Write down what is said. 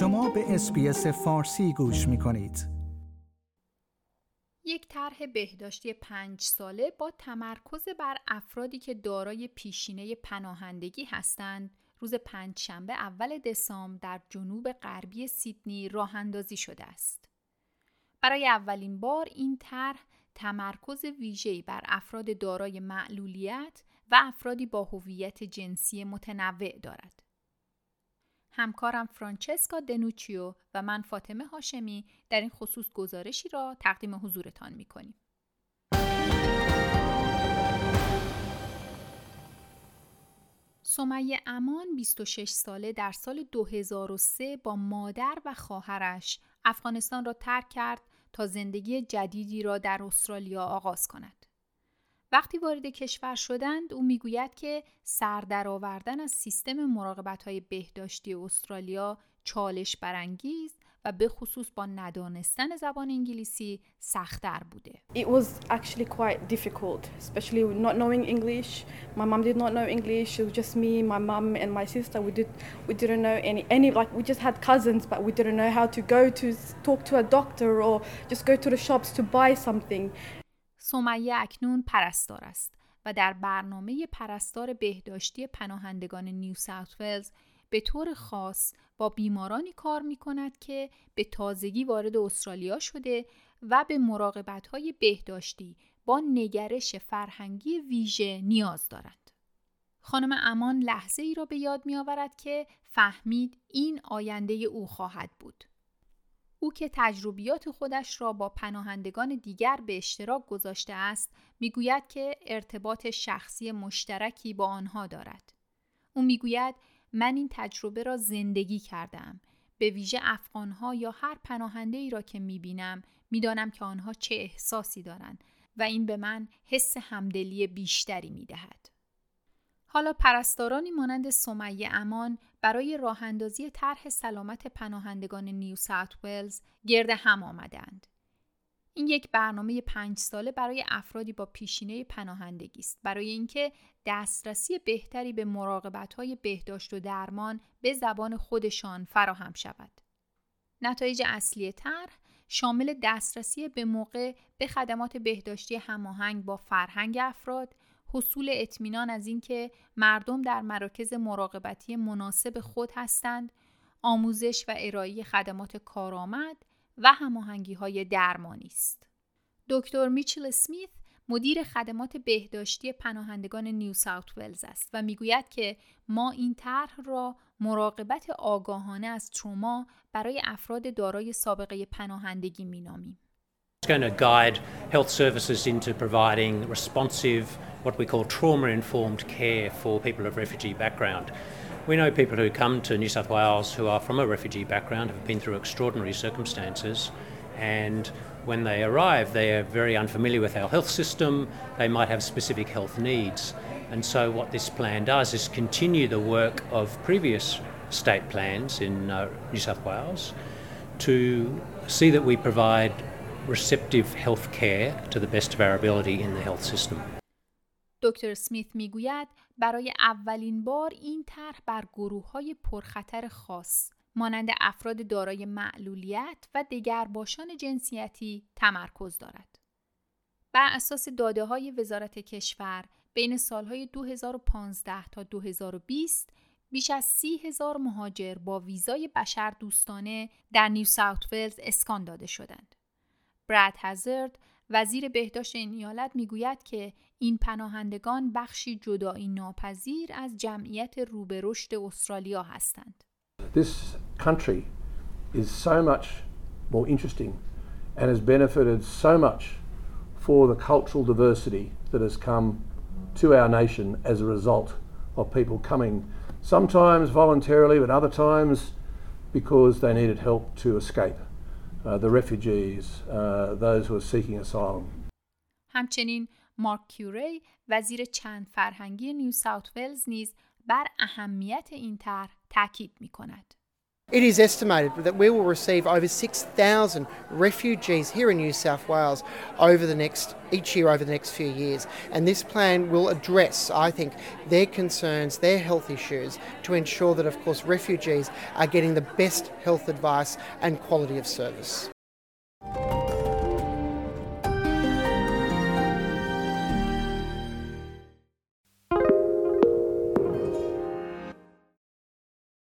شما به اسپیس فارسی گوش می کنید. یک طرح بهداشتی پنج ساله با تمرکز بر افرادی که دارای پیشینه پناهندگی هستند روز پنج شنبه اول دسامبر در جنوب غربی سیدنی راه اندازی شده است. برای اولین بار این طرح تمرکز ویژه‌ای بر افراد دارای معلولیت و افرادی با هویت جنسی متنوع دارد. همکارم فرانچسکا دنوچیو و من فاطمه هاشمی در این خصوص گزارشی را تقدیم حضورتان می کنیم. سمیه امان 26 ساله در سال 2003 با مادر و خواهرش افغانستان را ترک کرد تا زندگی جدیدی را در استرالیا آغاز کند. وقتی وارد کشور شدند او می‌گوید که سردرآوردن از سیستم مراقبت های بهداشتی استرالیا چالش برانگیز و به خصوص با ندانستن زبان انگلیسی سختتر بوده. It was actually quite difficult, especially not knowing English. My mom did not know English. It was just me, my mom and my sister. We did we didn't know any any like we just had cousins but we didn't know how to go to talk to a doctor or just go to the shops to buy something. سمیه اکنون پرستار است و در برنامه پرستار بهداشتی پناهندگان نیو ساوت ولز به طور خاص با بیمارانی کار می کند که به تازگی وارد استرالیا شده و به مراقبت های بهداشتی با نگرش فرهنگی ویژه نیاز دارند. خانم امان لحظه ای را به یاد می آورد که فهمید این آینده او خواهد بود. او که تجربیات خودش را با پناهندگان دیگر به اشتراک گذاشته است می‌گوید که ارتباط شخصی مشترکی با آنها دارد. او می‌گوید من این تجربه را زندگی کردم به ویژه افغانها یا هر پناهنده ای را که می‌بینم می‌دانم که آنها چه احساسی دارند و این به من حس همدلی بیشتری می‌دهد. حالا پرستارانی مانند سمیه امان برای راه اندازی طرح سلامت پناهندگان نیو ساوت ولز گرد هم آمدند. این یک برنامه پنج ساله برای افرادی با پیشینه پناهندگی است برای اینکه دسترسی بهتری به مراقبت های بهداشت و درمان به زبان خودشان فراهم شود. نتایج اصلی طرح شامل دسترسی به موقع به خدمات بهداشتی هماهنگ با فرهنگ افراد، حصول اطمینان از اینکه مردم در مراکز مراقبتی مناسب خود هستند، آموزش و ارائه خدمات کارآمد و هماهنگی های درمانی است. دکتر میچل اسمیت مدیر خدمات بهداشتی پناهندگان نیو ساوت ولز است و می‌گوید که ما این طرح را مراقبت آگاهانه از تروما برای افراد دارای سابقه پناهندگی مینامیم. It's going to guide health services into providing responsive, what we call trauma informed care for people of refugee background. We know people who come to New South Wales who are from a refugee background have been through extraordinary circumstances, and when they arrive, they are very unfamiliar with our health system, they might have specific health needs. And so, what this plan does is continue the work of previous state plans in uh, New South Wales to see that we provide receptive health care to the best of our ability in the health system. دکتر سمیت می‌گوید برای اولین بار این طرح بر گروه های پرخطر خاص مانند افراد دارای معلولیت و دگرباشان جنسیتی تمرکز دارد. بر اساس داده های وزارت کشور بین سالهای 2015 تا 2020 بیش از سی هزار مهاجر با ویزای بشر دوستانه در نیو ساوت ولز اسکان داده شدند. براد هزارد وزیر بهداشت این ایالت می‌گوید که این پناهندگان بخشی جدایی ناپذیر از جمعیت رو به رشد استرالیا هستند. This country is so much more interesting and has benefited so much for the cultural diversity that has come to our nation as a result of people coming sometimes voluntarily but other times because they needed help to escape. Uh, the refugees, uh, those who are seeking asylum. همچنین مارک کیوری وزیر چند فرهنگی نیو ساوت ولز نیز بر اهمیت این طرح تاکید می کند. It is estimated that we will receive over 6,000 refugees here in New South Wales over the next each year over the next few years and this plan will address I think their concerns their health issues to ensure that of course refugees are getting the best health advice and quality of service.